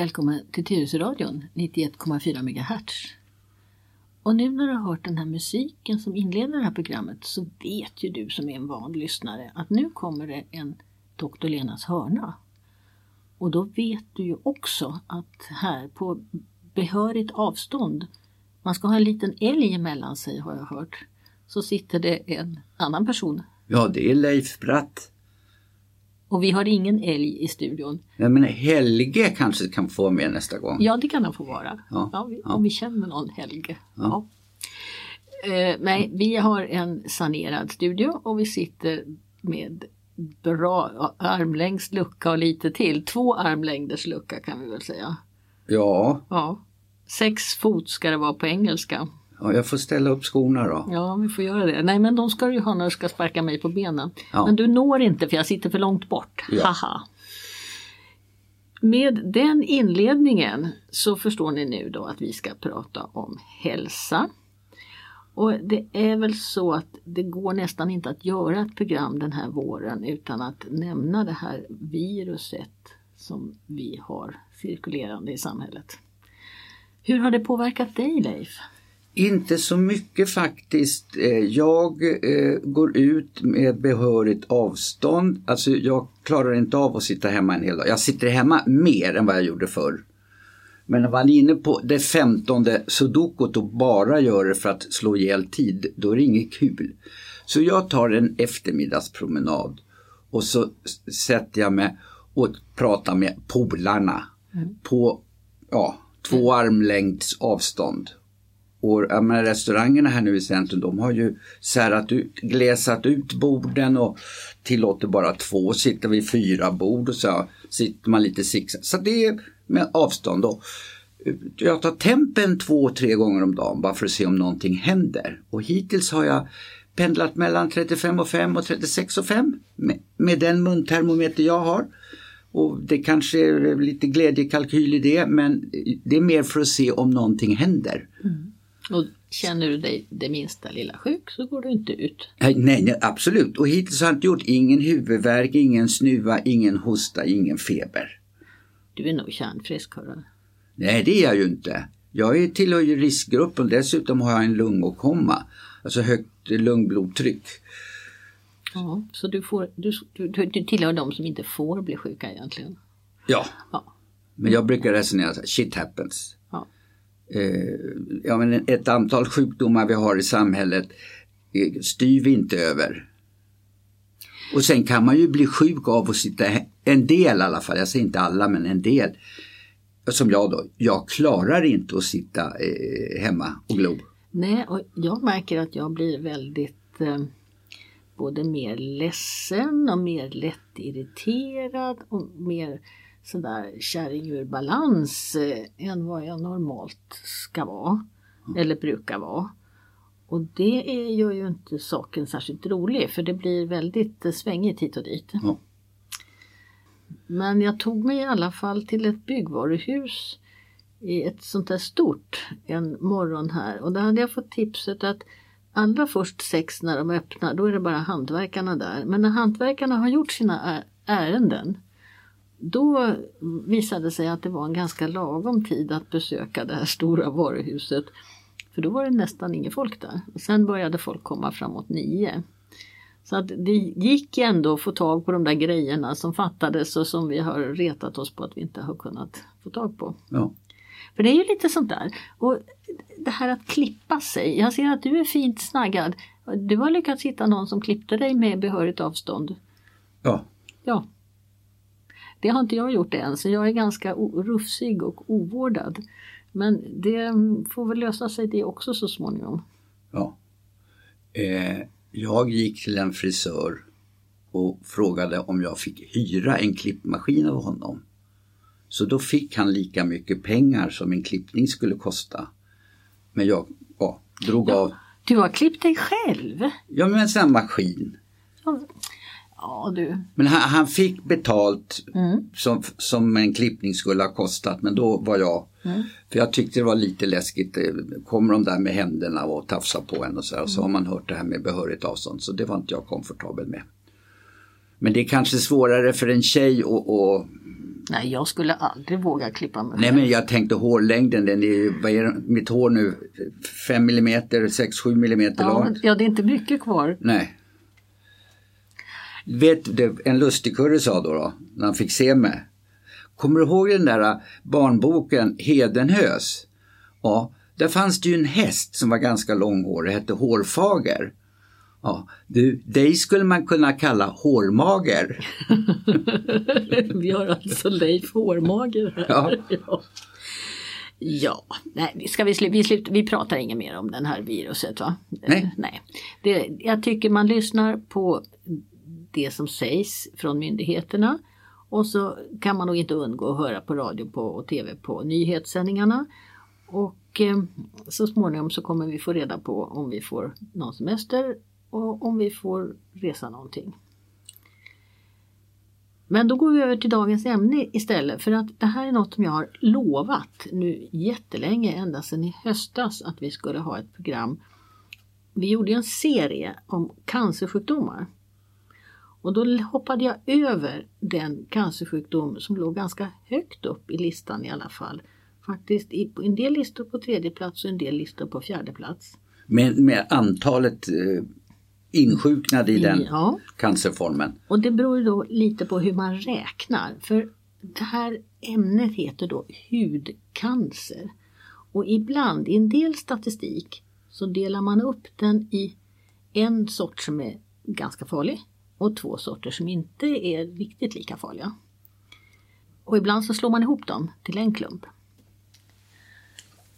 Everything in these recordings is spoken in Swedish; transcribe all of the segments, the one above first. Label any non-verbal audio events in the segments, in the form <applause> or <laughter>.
Välkommen till Tyresöradion 91,4 MHz. Och nu när du har hört den här musiken som inleder det här programmet så vet ju du som är en van lyssnare att nu kommer det en Dr. Lenas hörna. Och då vet du ju också att här på behörigt avstånd, man ska ha en liten älg emellan sig har jag hört, så sitter det en annan person. Ja, det är Leif Bratt. Och vi har ingen älg i studion. Ja, men Helge kanske kan få med nästa gång. Ja, det kan han få vara. Ja, Ja, vi, ja. Om vi känner någon Helge. Ja. Eh, nej, vi har en sanerad studio och vi sitter med bra armlängds lucka och lite till. Två armlängders lucka kan vi väl säga. Ja, Ja. Sex fot ska det vara på engelska. Ja, jag får ställa upp skorna då. Ja, vi får göra det. Nej, men de ska du ju ha när du ska sparka mig på benen. Ja. Men du når inte för jag sitter för långt bort. Ja. Haha. Med den inledningen så förstår ni nu då att vi ska prata om hälsa. Och det är väl så att det går nästan inte att göra ett program den här våren utan att nämna det här viruset som vi har cirkulerande i samhället. Hur har det påverkat dig Leif? Inte så mycket faktiskt. Eh, Jag eh, går ut med behörigt avstånd. Alltså jag klarar inte av att sitta hemma en hel dag. Jag sitter hemma mer än vad jag gjorde förr. Men när man är inne på det femtonde sudokot och bara gör det för att slå ihjäl tid, då är det inget kul. Så jag tar en eftermiddagspromenad och så sätter jag mig och pratar med polarna på ja, två armlängds avstånd. Och jag menar, restaurangerna här nu i centrum de har ju särat ut, glesat ut borden och tillåter bara två, sitter vid fyra bord och så sitter man lite zigzag. Så det är med avstånd då. Eh, jag tar tempen två, tre gånger om dagen bara för att se om någonting händer. Och hittills har jag pendlat mellan 35 och 5 och 36 och 5 med, med den muntermometer jag har. Och det kanske är lite glädjekalkyl i det men det är mer för att se om någonting händer. Mm. Och känner du dig det minsta lilla sjuk så går du inte ut. Nej, nej, absolut. Och hittills har jag inte gjort ingen huvudvärk, ingen snuva, ingen hosta, ingen feber. Du är nog kärnfrisk hörru. Nej, det är jag ju inte. Jag är, tillhör ju riskgruppen dessutom har jag en lungåkomma. Alltså högt lungblodtryck. Ja, så du, får, du, du du tillhör de som inte får bli sjuka egentligen. Ja, Ja. men jag brukar resonera så här, shit happens. Eh, ja. Men ett antal sjukdomar vi har i samhället eh, styr vi inte över. Och sen kan man ju bli sjuk av att sitta, en del i alla fall, jag säger inte alla men en del. Som jag då, jag klarar inte att sitta eh, hemma och glo. Nej, och jag märker att jag blir väldigt eh, både mer ledsen och mer lättirriterad och mer sådär kärring ur balans eh, än vad jag normalt ska vara. Eller brukar vara. Och det är, gör ju inte saken särskilt rolig för det blir väldigt eh, svängigt hit och dit. Ja. Men jag tog mig i alla fall till ett byggvaruhus i ett sånt där stort en morgon här och där hade jag fått tipset att allra först sex när de öppnar då är det bara hantverkarna där. Men när hantverkarna har gjort sina ärenden då visade det sig att det var en ganska lagom tid att besöka det här stora varuhuset. För då var det nästan inget folk där. Och sen började folk komma framåt nio. Så att det gick ändå att få tag på de där grejerna som fattades och som vi har retat oss på att vi inte har kunnat få tag på. Ja. För det är ju lite sånt där. Och det här att klippa sig. Jag ser att du är fint snaggad. Du har lyckats hitta någon som klippte dig med behörigt avstånd. ja. Ja. Det har inte jag gjort än så jag är ganska rufsig och ovårdad. Men det får väl lösa sig det också så småningom. Ja. Eh, jag gick till en frisör och frågade om jag fick hyra en klippmaskin av honom. Så då fick han lika mycket pengar som en klippning skulle kosta. Men jag ja, drog av, Du har klippt dig själv? ja men en sån här maskin. Ja, Ja du. Men han, han fick betalt Mm. som, som en klippning skulle ha kostat men då var jag, Mm. för jag tyckte det var lite läskigt, Eh, kommer de där med händerna och tafsar på en och så här, och så har man hört det här med behörigt avstånd så det var inte jag komfortabel med. Men det är kanske svårare för en tjej att, Nej, jag skulle aldrig våga klippa mig Nej men jag tänkte hårlängden, den är vad är mitt hår nu? 5 mm, 6-7 mm ja, långt? ja, det är inte mycket kvar. Nej. Vet du, en lustigkurre sa då, då, när han fick se mig. Kommer du ihåg den där barnboken Hedenhös? Ja, där fanns det ju en häst som var ganska långhårig, hette Hårfager. Ja, du, dig skulle man kunna kalla hårmager. <laughs> Vi har alltså Leif Hårmager här. Ja. ja. Ja, nej, ska vi, slu, vi, vi pratar inget mer om det här viruset va? Nej. nej. Det, jag tycker man lyssnar på det som sägs från myndigheterna och så kan man nog inte undgå att höra på radio på, och tv på nyhetssändningarna. Och eh, så småningom så kommer vi få reda på om vi får någon semester och om vi får resa någonting. Men då går vi över till dagens ämne istället för att det här är något som jag har lovat nu jättelänge, ända sedan i höstas, att vi skulle ha ett program. Vi gjorde en serie om cancersjukdomar. Och då hoppade jag över den cancersjukdom som låg ganska högt upp i listan i alla fall. Faktiskt i en del listor på tredje plats och en del listor på fjärde plats. Med, med antalet eh, insjuknade i den Ja. cancerformen. Och det beror ju då lite på hur man räknar. För det här ämnet heter då hudcancer. Och ibland, i en del statistik, så delar man upp den i en sort som är ganska farlig och två sorter som inte är riktigt lika farliga. Och ibland så slår man ihop dem till en klump.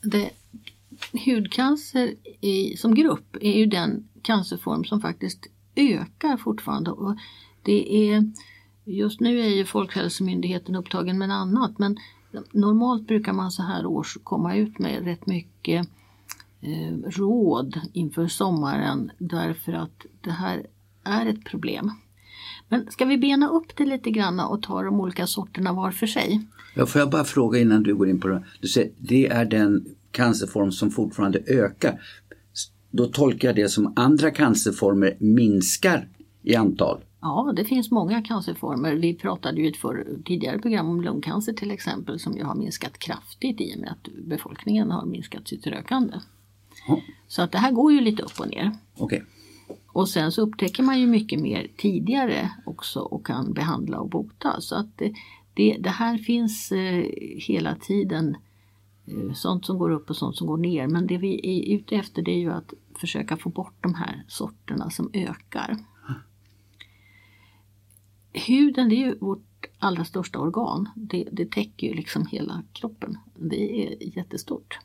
Det, hudcancer i, som grupp är ju den cancerform som faktiskt ökar fortfarande. Och det är, just nu är ju Folkhälsomyndigheten upptagen med annat men normalt brukar man så här års komma ut med rätt mycket eh, råd inför sommaren därför att det här är ett problem. Men ska vi bena upp det lite grann och ta de olika sorterna var för sig? Ja, får jag bara fråga innan du går in på det. Du säger det är den cancerform som fortfarande ökar. Då tolkar jag det som andra cancerformer minskar i antal. Ja, det finns många cancerformer. Vi pratade ju i ett för, tidigare program om lungcancer till exempel som ju har minskat kraftigt i och med att befolkningen har minskat sitt rökande. Ja. Så att det här går ju lite upp och ner. Okej. Och sen så upptäcker man ju mycket mer tidigare också och kan behandla och bota. Så att det, det, det här finns eh, hela tiden eh, sånt som går upp och sånt som går ner. Men det vi är ute efter det är ju att försöka få bort de här sorterna som ökar. Huden det är ju vårt allra största organ. Det, det täcker ju liksom hela kroppen. Det är jättestort.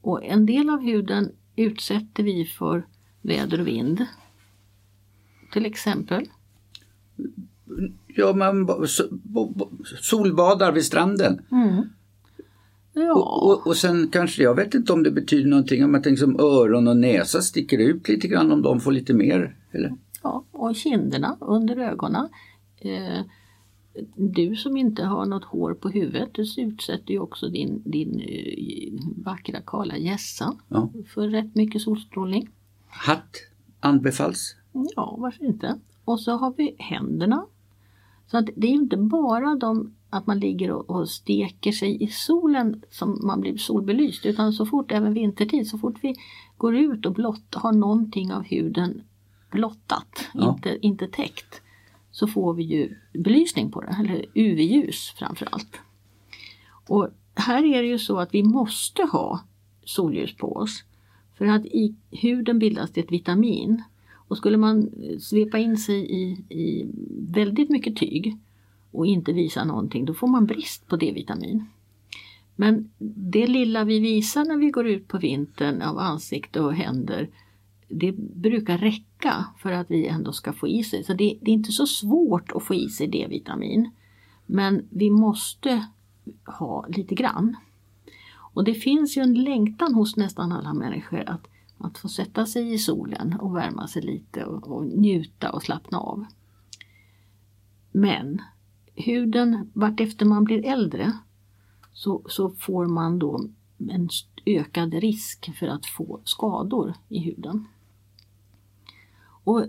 Och en del av huden utsätter vi för väder och vind. Till exempel. Ja, man solbadar vid stranden. Ja, Och, och, och sen kanske, jag vet inte om det betyder någonting om man tänker som öron och näsa sticker ut lite grann om de får lite mer. Eller? ja, och kinderna under ögonen. Eh, du som inte har något hår på huvudet, du utsätter ju också din, din eh, vackra kala hjässa Ja. för rätt mycket solstrålning. Hatt anbefalls. Ja, varför inte? Och så har vi händerna. Så att det är inte bara de, att man ligger och, och steker sig i solen som man blir solbelyst utan så fort, även vintertid, så fort vi går ut och blott, har någonting av huden blottat, Ja. inte, inte täckt, så får vi ju belysning på det, eller UV-ljus framför allt. Och här är det ju så att vi måste ha solljus på oss. För att i huden bildas det ett vitamin. Och skulle man svepa in sig i, i väldigt mycket tyg och inte visa någonting, då får man brist på D-vitamin. Men det lilla vi visar när vi går ut på vintern av ansikte och händer, det brukar räcka för att vi ändå ska få i sig. Så det, det är inte så svårt att få i sig D-vitamin. Men vi måste ha lite grann. Och det finns ju en längtan hos nästan alla människor att, att få sätta sig i solen och värma sig lite och, och njuta och slappna av. Men huden, vartefter man blir äldre så, så får man då en ökad risk för att få skador i huden. Och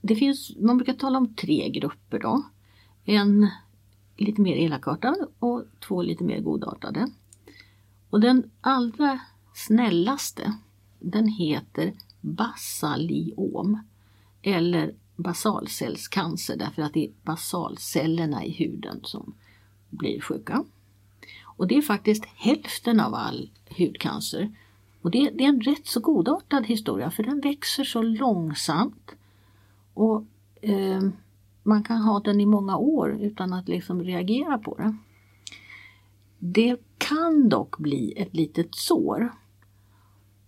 det finns, man brukar tala om tre grupper då. En lite mer elakartad och två lite mer godartade. Och den allra snällaste den heter basaliom eller basalcellscancer därför att det är basalcellerna i huden som blir sjuka. Och det är faktiskt hälften av all hudcancer. Och det, det är en rätt så godartad historia för den växer så långsamt. Och eh, man kan ha den i många år utan att liksom reagera på det. Det kan dock bli ett litet sår.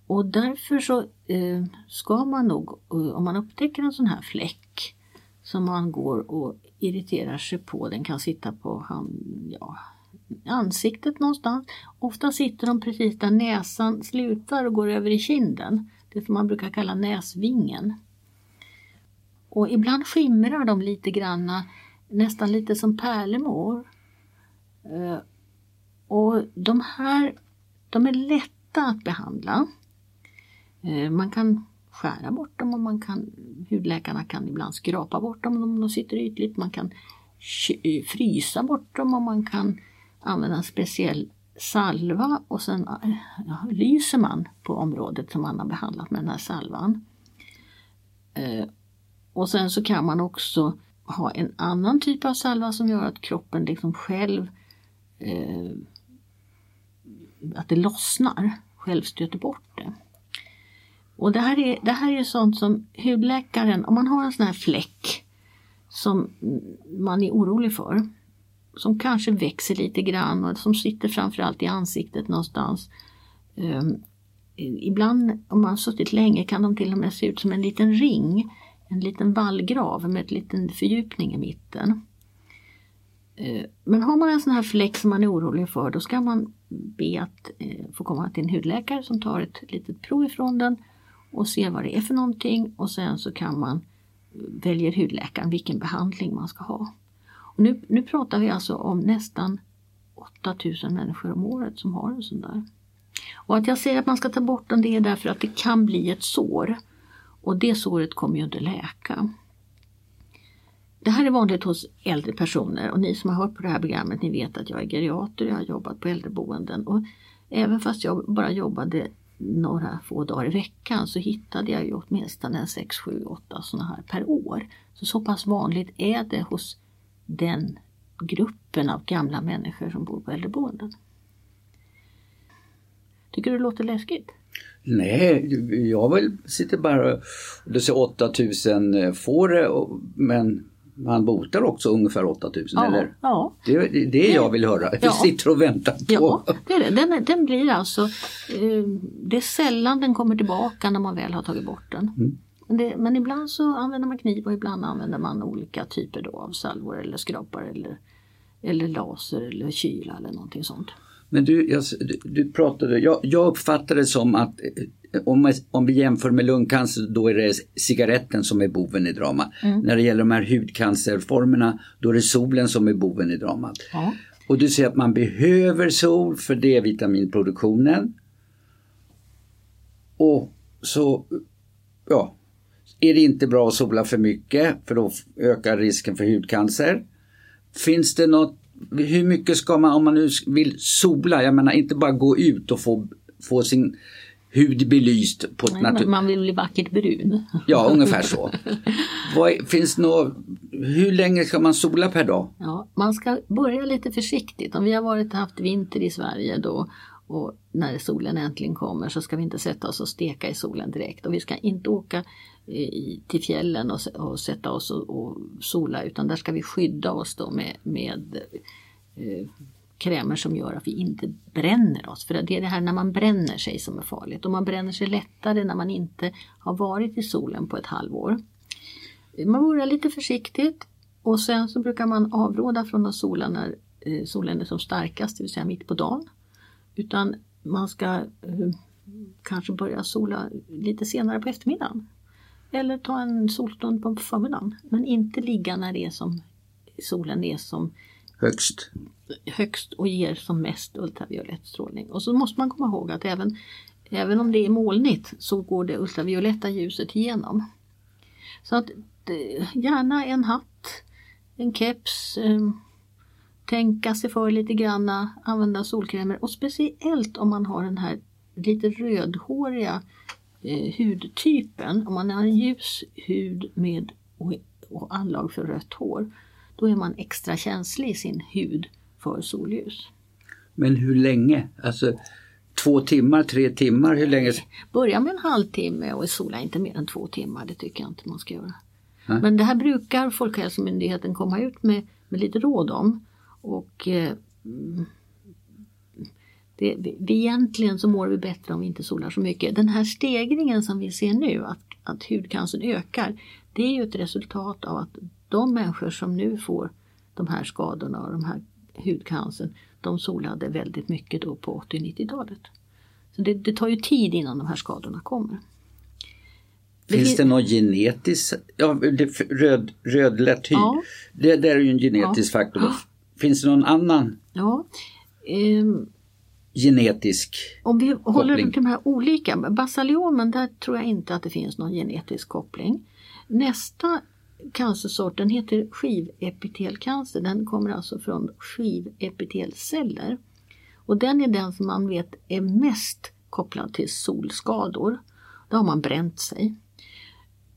Och därför så eh, ska man nog, eh, om man upptäcker en sån här fläck som man går och irriterar sig på, den kan sitta på hand, ja, ansiktet någonstans. Ofta sitter de precis där näsan slutar och går över i kinden. Det som man brukar kalla näsvingen. Och ibland skimrar de lite granna, nästan lite som pärlemor. Eh, och de här de är lätta att behandla. Eh, man kan skära bort dem och man kan, hudläkarna kan ibland skrapa bort dem om de sitter ytligt. Man kan frysa bort dem och man kan använda en speciell salva och sen ja, lyser man på området som man har behandlat med den här salvan. Eh, och sen så kan man också ha en annan typ av salva som gör att kroppen liksom själv eh, att det lossnar, själv stöter bort det. Och det här, är, det här är sånt som hudläkaren, om man har en sån här fläck som man är orolig för, som kanske växer lite grann och som sitter framförallt i ansiktet någonstans. Um, ibland om man har suttit länge kan de till och med se ut som en liten ring, en liten vallgrav med en liten fördjupning i mitten. Eh, men har man en sån här fläck som man är orolig för då ska man be att eh, få komma till en hudläkare som tar ett litet prov ifrån den och ser vad det är för någonting och sen så kan man eh, välja hudläkaren vilken behandling man ska ha. Och nu, nu pratar vi alltså om nästan 8000 människor om året som har en sån där. Och att jag säger att man ska ta bort den det är därför att det kan bli ett sår. Och det såret kommer ju inte läka. Det här är vanligt hos äldre personer och ni som har hört på det här programmet ni vet att jag är geriater, jag har jobbat på äldreboenden och även fast jag bara jobbade några få dagar i veckan så hittade jag ju åtminstone 6, 7, 8 sådana här per år. Så så pass vanligt är det hos den gruppen av gamla människor som bor på äldreboenden. Tycker du det låter läskigt? Nej, jag vill, sitter bara och du ser 8000 eh, får det men man botar också ungefär 8000 ja, eller? Ja. Det är det jag vill höra. Vi ja. sitter och väntar på. Ja, det är det. Den, den blir alltså, eh, det är sällan den kommer tillbaka när man väl har tagit bort den. Mm. Men, det, men, ibland så använder man kniv och ibland använder man olika typer då av salvor eller skrapar eller, eller laser eller kyla eller någonting sånt. Men du, jag, du, du pratade, jag, jag uppfattade det som att om, om vi jämför med lungcancer då är det cigaretten som är boven i dramat. Mm. När det gäller de här hudcancerformerna då är det solen som är boven i dramat. Ja. Och du säger att man behöver sol för D-vitaminproduktionen. Och så, ja, är det inte bra att sola för mycket för då ökar risken för hudcancer. Finns det något, hur mycket ska man, om man nu vill sola, jag menar inte bara gå ut och få, få sin hud belyst på ett naturligt Man vill bli vackert brun. Ja, ungefär så. Vad, finns något, hur länge ska man sola per dag? Ja, man ska börja lite försiktigt. Om vi har varit haft vinter i Sverige då och när solen äntligen kommer så ska vi inte sätta oss och steka i solen direkt. Och vi ska inte åka i, till fjällen och, och sätta oss och, och, sola utan där ska vi skydda oss då med, med eh, krämer som gör att vi inte bränner oss. För det är det här när man bränner sig som är farligt och man bränner sig lättare när man inte har varit i solen på ett halvår. Man börjar lite försiktigt och sen så brukar man avråda från att sola när eh, solen är som starkast, det vill säga mitt på dagen. Utan man ska eh, kanske börja sola lite senare på eftermiddagen. Eller ta en solstund på förmiddagen. Men inte ligga när det är som solen är som högst. högst och ger som mest ultraviolett strålning. Och så måste man komma ihåg att även, även om det är molnigt så går det ultravioletta ljuset igenom. Så att eh, gärna en hatt, en keps, eh, tänka sig för lite granna, använda solkrämer och speciellt om man har den här lite rödhåriga eh, hudtypen. Om man har en ljus hud med och, och anlag för rött hår, då är man extra känslig i sin hud för solljus. Men hur länge? Alltså två timmar, tre timmar, hur länge? Börja med en halvtimme och sola inte mer än två timmar, det tycker jag inte man ska göra. Nej. Men det här brukar Folkhälsomyndigheten komma ut med, med lite råd om. Och eh, det, vi, egentligen så mår vi bättre om vi inte solar så mycket. Den här stegringen som vi ser nu, att, att hudcancern ökar, det är ju ett resultat av att de människor som nu får de här skadorna och de här hudcancern, de solade väldigt mycket då på 80 90-talet. Så det, det, tar ju tid innan de här skadorna kommer. Finns det någon genetisk, ja, röd, rödlätt hy, ja. det, det är ju en genetisk ja. faktor. Finns det någon annan ja. Um, genetisk Om vi koppling? håller till de här olika, basaliomen där tror jag inte att det finns någon genetisk koppling. Nästa Cancersorten heter skivepitelcancer. Den kommer alltså från skivepitelceller. Och den är den som man vet är mest kopplad till solskador. Då har man bränt sig.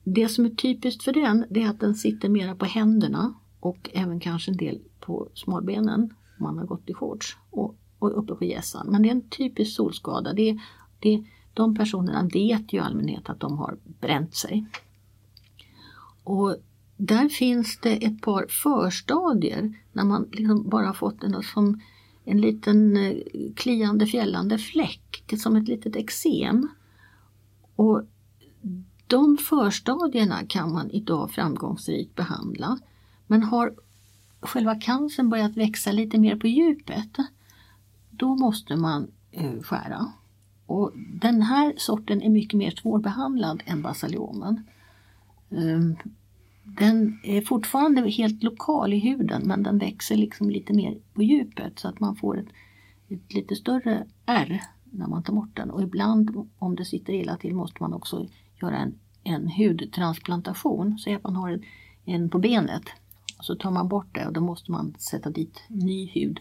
Det som är typiskt för den det är att den sitter mera på händerna och även kanske en del på smalbenen om man har gått i shorts och, och uppe på hjässan. Men det är en typisk solskada. Det, det, de personerna vet ju i allmänhet att de har bränt sig. Och där finns det ett par förstadier när man liksom bara fått en, som en liten eh, kliande fjällande fläck, som ett litet eksem. Och de förstadierna kan man idag framgångsrikt behandla. Men har själva cancern börjat växa lite mer på djupet, då måste man eh, skära. Och den här sorten är mycket mer svårbehandlad än basaliomen. Ehm, den är fortfarande helt lokal i huden men den växer liksom lite mer på djupet så att man får ett, ett lite större R när man tar bort den. Och ibland om det sitter illa till måste man också göra en, en hudtransplantation. Säg att man har en, en på benet så tar man bort det och då måste man sätta dit ny hud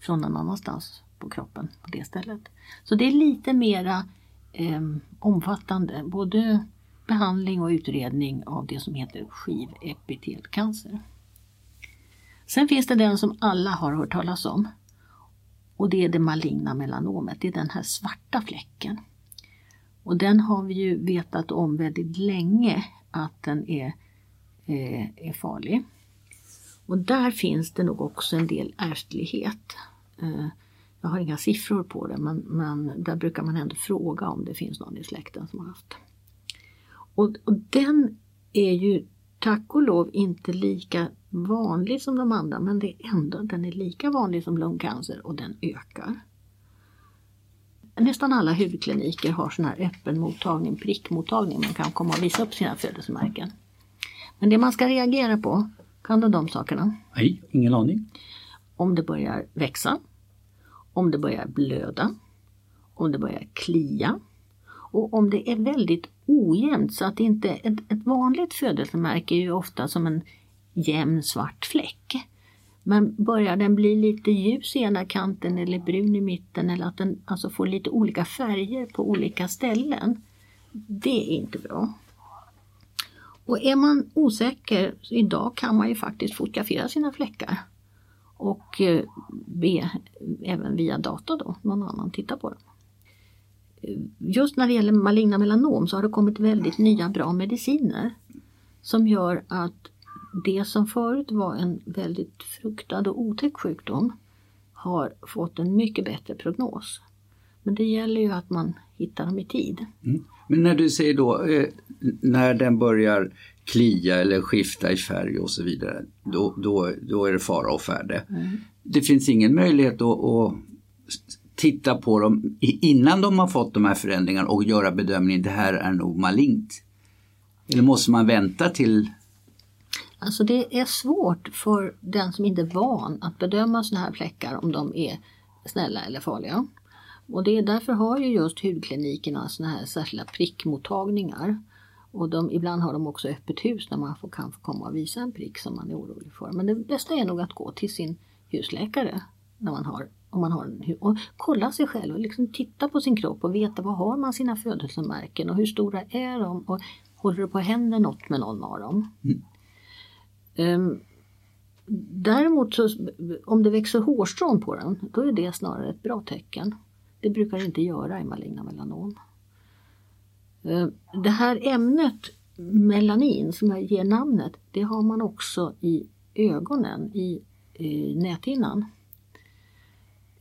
från någon annanstans på kroppen på det stället. Så det är lite mera eh, omfattande, både behandling och utredning av det som heter skivepitelcancer. Sen finns det den som alla har hört talas om och det är det maligna melanomet, det är den här svarta fläcken. Och den har vi ju vetat om väldigt länge att den är, eh, är farlig. Och där finns det nog också en del ärftlighet. Eh, jag har inga siffror på det men, men där brukar man ändå fråga om det finns någon i släkten som har haft. Och, och den är ju tack och lov inte lika vanlig som de andra men det är ändå, den är lika vanlig som lungcancer och den ökar. Nästan alla hudkliniker har sån här öppen mottagning, prickmottagning, man kan komma och visa upp sina födelsemärken. Men det man ska reagera på, kan du de sakerna? Nej, ingen aning. Om det börjar växa, om det börjar blöda, om det börjar klia och om det är väldigt ojämnt så att inte ett, ett vanligt födelsemärke är ju ofta som en jämn svart fläck. Men börjar den bli lite ljus i ena kanten eller brun i mitten eller att den alltså får lite olika färger på olika ställen. Det är inte bra. Och är man osäker, idag kan man ju faktiskt fotografera sina fläckar och eh, be även via data då någon annan titta på dem just när det gäller maligna melanom så har det kommit väldigt nya bra mediciner som gör att det som förut var en väldigt fruktad och otäck sjukdom har fått en mycket bättre prognos. Men det gäller ju att man hittar dem i tid. Mm. Men när du säger då eh, när den börjar klia eller skifta i färg och så vidare, då, då, då är det fara och färde. Mm. Det finns ingen möjlighet att, att titta på dem innan de har fått de här förändringarna och göra bedömningen det här är nog malignt? Eller måste man vänta till Alltså det är svårt för den som inte är van att bedöma sådana här fläckar om de är snälla eller farliga. Och det är därför har ju just hudklinikerna sådana här särskilda prickmottagningar. Och de, ibland har de också öppet hus där man får, kan få komma och visa en prick som man är orolig för. Men det bästa är nog att gå till sin husläkare när man har, om man har en, och kolla sig själv och liksom titta på sin kropp och veta var har man sina födelsemärken och hur stora är de och håller det på att hända något med någon av dem. Mm. Um, däremot så, om det växer hårstrån på den, då är det snarare ett bra tecken. Det brukar det inte göra i maligna melanom. Um, det här ämnet melanin som jag ger namnet, det har man också i ögonen, i, i näthinnan.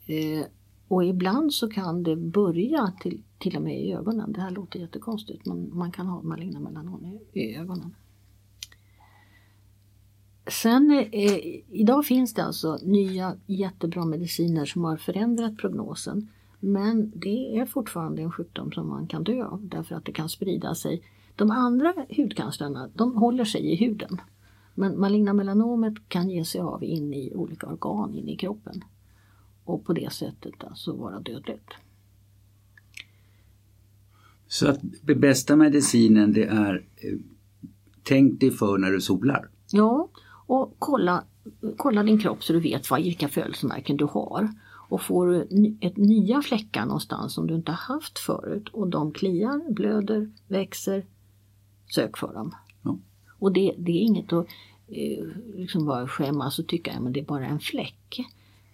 Eh, och ibland så kan det börja till, till och med i ögonen. Det här låter jättekonstigt men man kan ha maligna melanom i, i ögonen. Sen eh, idag finns det alltså nya jättebra mediciner som har förändrat prognosen. Men det är fortfarande en sjukdom som man kan dö av därför att det kan sprida sig. De andra hudcancerna de håller sig i huden. Men maligna melanomet kan ge sig av in i olika organ in i kroppen. Och på det sättet alltså vara dödligt. Så att bästa medicinen det är eh, Tänk dig för när du solar. Ja, och kolla, kolla din kropp så du vet vad, vilka födelsemärken du har. Och får du ett nya fläckar någonstans som du inte har haft förut och de kliar, blöder, växer, sök för dem. Ja. Och det, det är inget att eh, liksom bara skämmas och tycka att det är bara en fläck.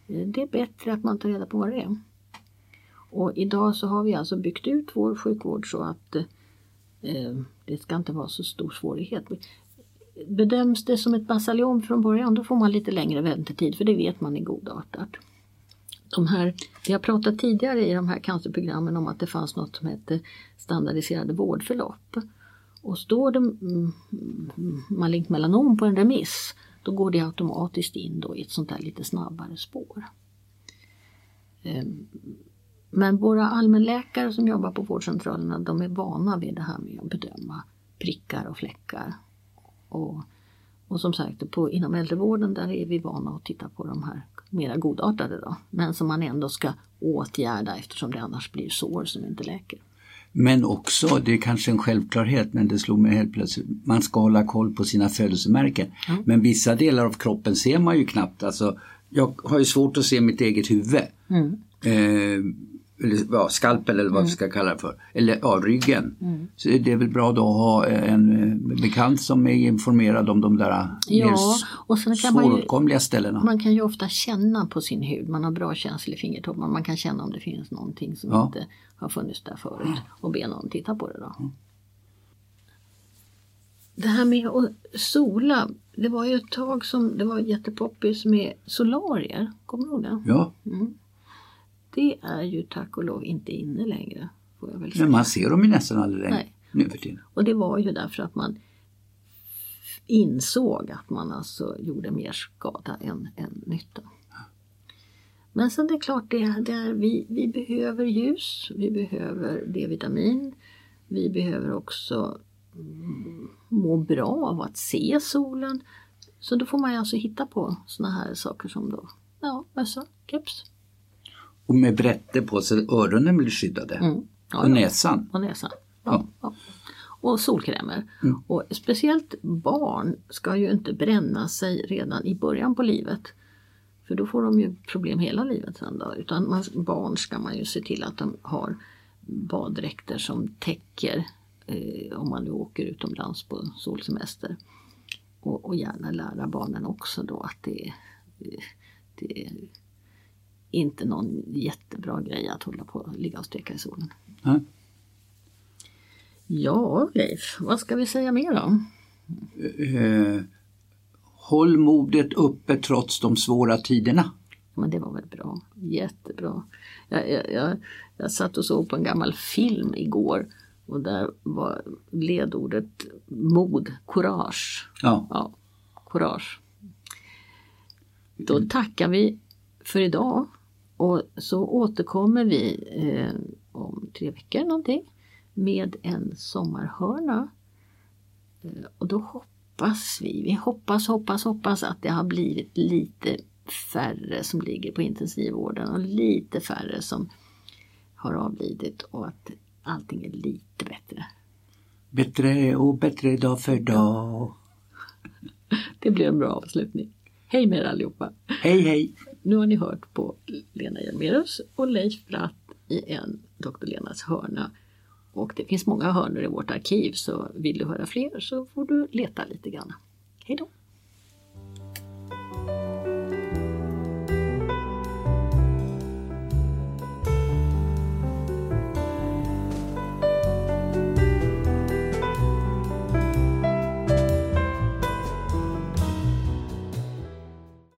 Det är bättre att man tar reda på vad det är. Och idag så har vi alltså byggt ut vår sjukvård så att eh, det ska inte vara så stor svårighet. Bedöms det som ett basaliom från början då får man lite längre väntetid för det vet man är godartat. De här, vi har pratat tidigare i de här cancerprogrammen om att det fanns något som hette standardiserade vårdförlopp. Och står det mm, mm, mm malignt melanom på en remiss då går det automatiskt in då i ett sånt här lite snabbare spår. Ehm, men våra allmänläkare som jobbar på vårdcentralerna de är vana vid det här med att bedöma prickar och fläckar. Och, och som sagt på, inom äldrevården där är vi vana att titta på de här mera godartade då. Men som man ändå ska åtgärda eftersom det annars blir sår som inte läker. Men också, det är kanske en självklarhet men det slog mig helt plötsligt, man ska hålla koll på sina födelsemärken. Mm. Men vissa delar av kroppen ser man ju knappt. Alltså, jag har ju svårt att se mitt eget huvud. Mm. Eh, eller ja, skalpel eller vad mm. vi ska kalla det för. Eller ja, ryggen. Mm. Så det är väl bra då att ha en eh, bekant som är informerad om de där ja, mer och sen kan svåråtkomliga ställena. Man kan ju ofta känna på sin hud, man har bra känsel i fingertopparna, man kan känna om det finns någonting som ja. inte har funnits där förut och be någon titta på det då. Mm. Det här med att sola, det var ju ett tag som det var jättepoppis med solarier, kommer du ihåg det? Ja. Mm. Det är ju tack och lov inte inne längre. Får jag väl säga. Men man ser dem ju nästan aldrig längre nu för tiden. Och det var ju därför att man insåg att man alltså gjorde mer skada än, än nytta. Men sen det är klart, det, det är, vi, vi behöver ljus, vi behöver D-vitamin, vi behöver också mm, må bra av att se solen. Så då får man alltså hitta på såna här saker som då, ja, mössa, keps. Och med brätte på så öronen blir skyddade. Mm. Ja, och näsan. Och näsan. Ja, ja. Och solkrämer. Mm. Och speciellt barn ska ju inte bränna sig redan i början på livet. För då får de ju problem hela livet sen då. Utan man, barn ska man ju se till att de har baddräkter som täcker eh, om man nu åker utomlands på solsemester. Och, och gärna lära barnen också då att det, det är inte någon jättebra grej att hålla på och ligga och steka i solen. Mm. Ja, Leif, vad ska vi säga mer om? Eh, håll modet uppe trots de svåra tiderna. Men det var väl bra, jättebra. Jag, jag, jag, jag satt och såg på en gammal film igår och där var ledordet mod, courage. Ja. ja courage. Då tackar vi för idag och så återkommer vi eh, om tre veckor någonting med en sommarhörna. Eh, och då hoppas vi, vi hoppas, hoppas, hoppas att det har blivit lite färre som ligger på intensivvården och lite färre som har avlidit och att allting är lite bättre. Bättre och bättre dag för dag. <laughs> Det blir en bra avslutning. Hej med er allihopa! Hej hej! Nu har ni hört på Lena Hjelmerus och Leif Bratt i en Dr. Lenas hörna. Och det finns många hörnor i vårt arkiv så vill du höra fler så får du leta lite grann. Hej då!